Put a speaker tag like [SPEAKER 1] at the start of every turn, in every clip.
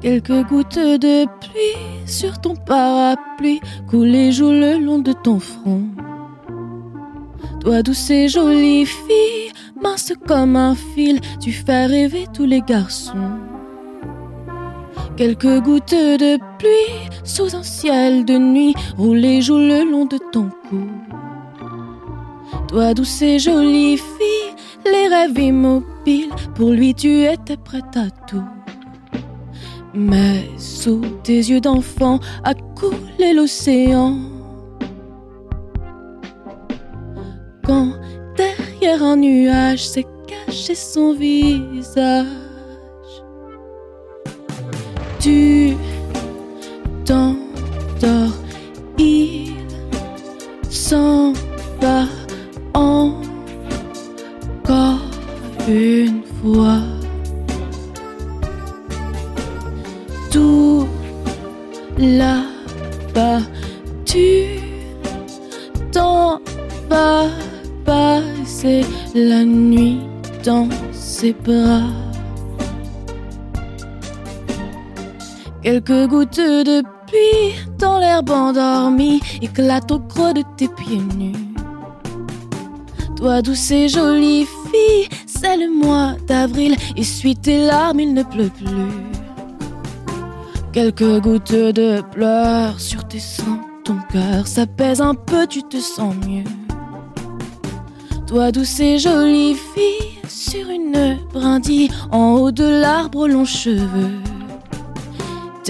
[SPEAKER 1] Quelques gouttes de pluie sur ton parapluie coulent et le long de ton front. Toi douce et jolie fille, mince comme un fil, tu fais rêver tous les garçons. Quelques gouttes de pluie sous un ciel de nuit roulent jouent le long de ton cou. Toi douce et jolie fille, les rêves immobiles, pour lui tu étais prête à tout. Mais sous tes yeux d'enfant a coulé l'océan. Quand derrière un nuage s'est caché son visage, tu t'endors, il s'en va encore une fois. tout là-bas. Tu t'en vas passer la nuit dans ses bras. Quelques gouttes de pluie dans l'herbe endormie éclatent au creux de tes pieds nus. Toi douce et jolie fille, c'est le mois d'avril, essuie tes larmes, il ne pleut plus. Quelques gouttes de pleurs sur tes seins, ton cœur s'apaise un peu, tu te sens mieux. Toi douce et jolie fille, sur une brindille, en haut de l'arbre longs cheveux.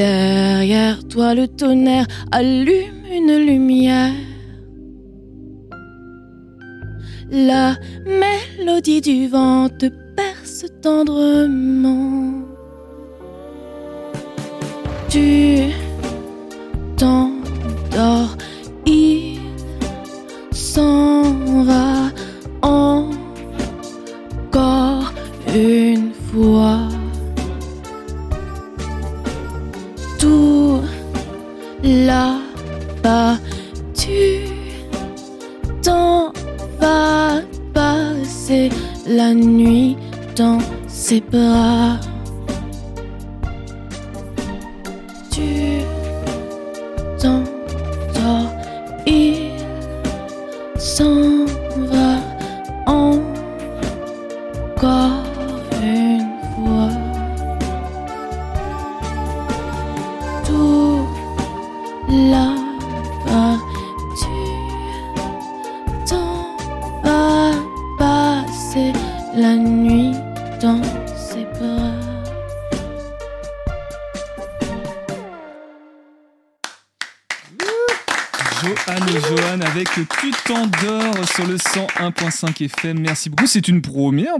[SPEAKER 1] Derrière toi le tonnerre allume une lumière. La mélodie du vent te perce tendrement. Tu t'endors, il s'en va là-bas, tu t'en vas passer la nuit dans ses bras. Tu t'endors, il s'en va encore la nuit dans ses bras.
[SPEAKER 2] Johan et Johan avec Tu t'endors sur le 101.5 FM. Merci beaucoup. C'est une première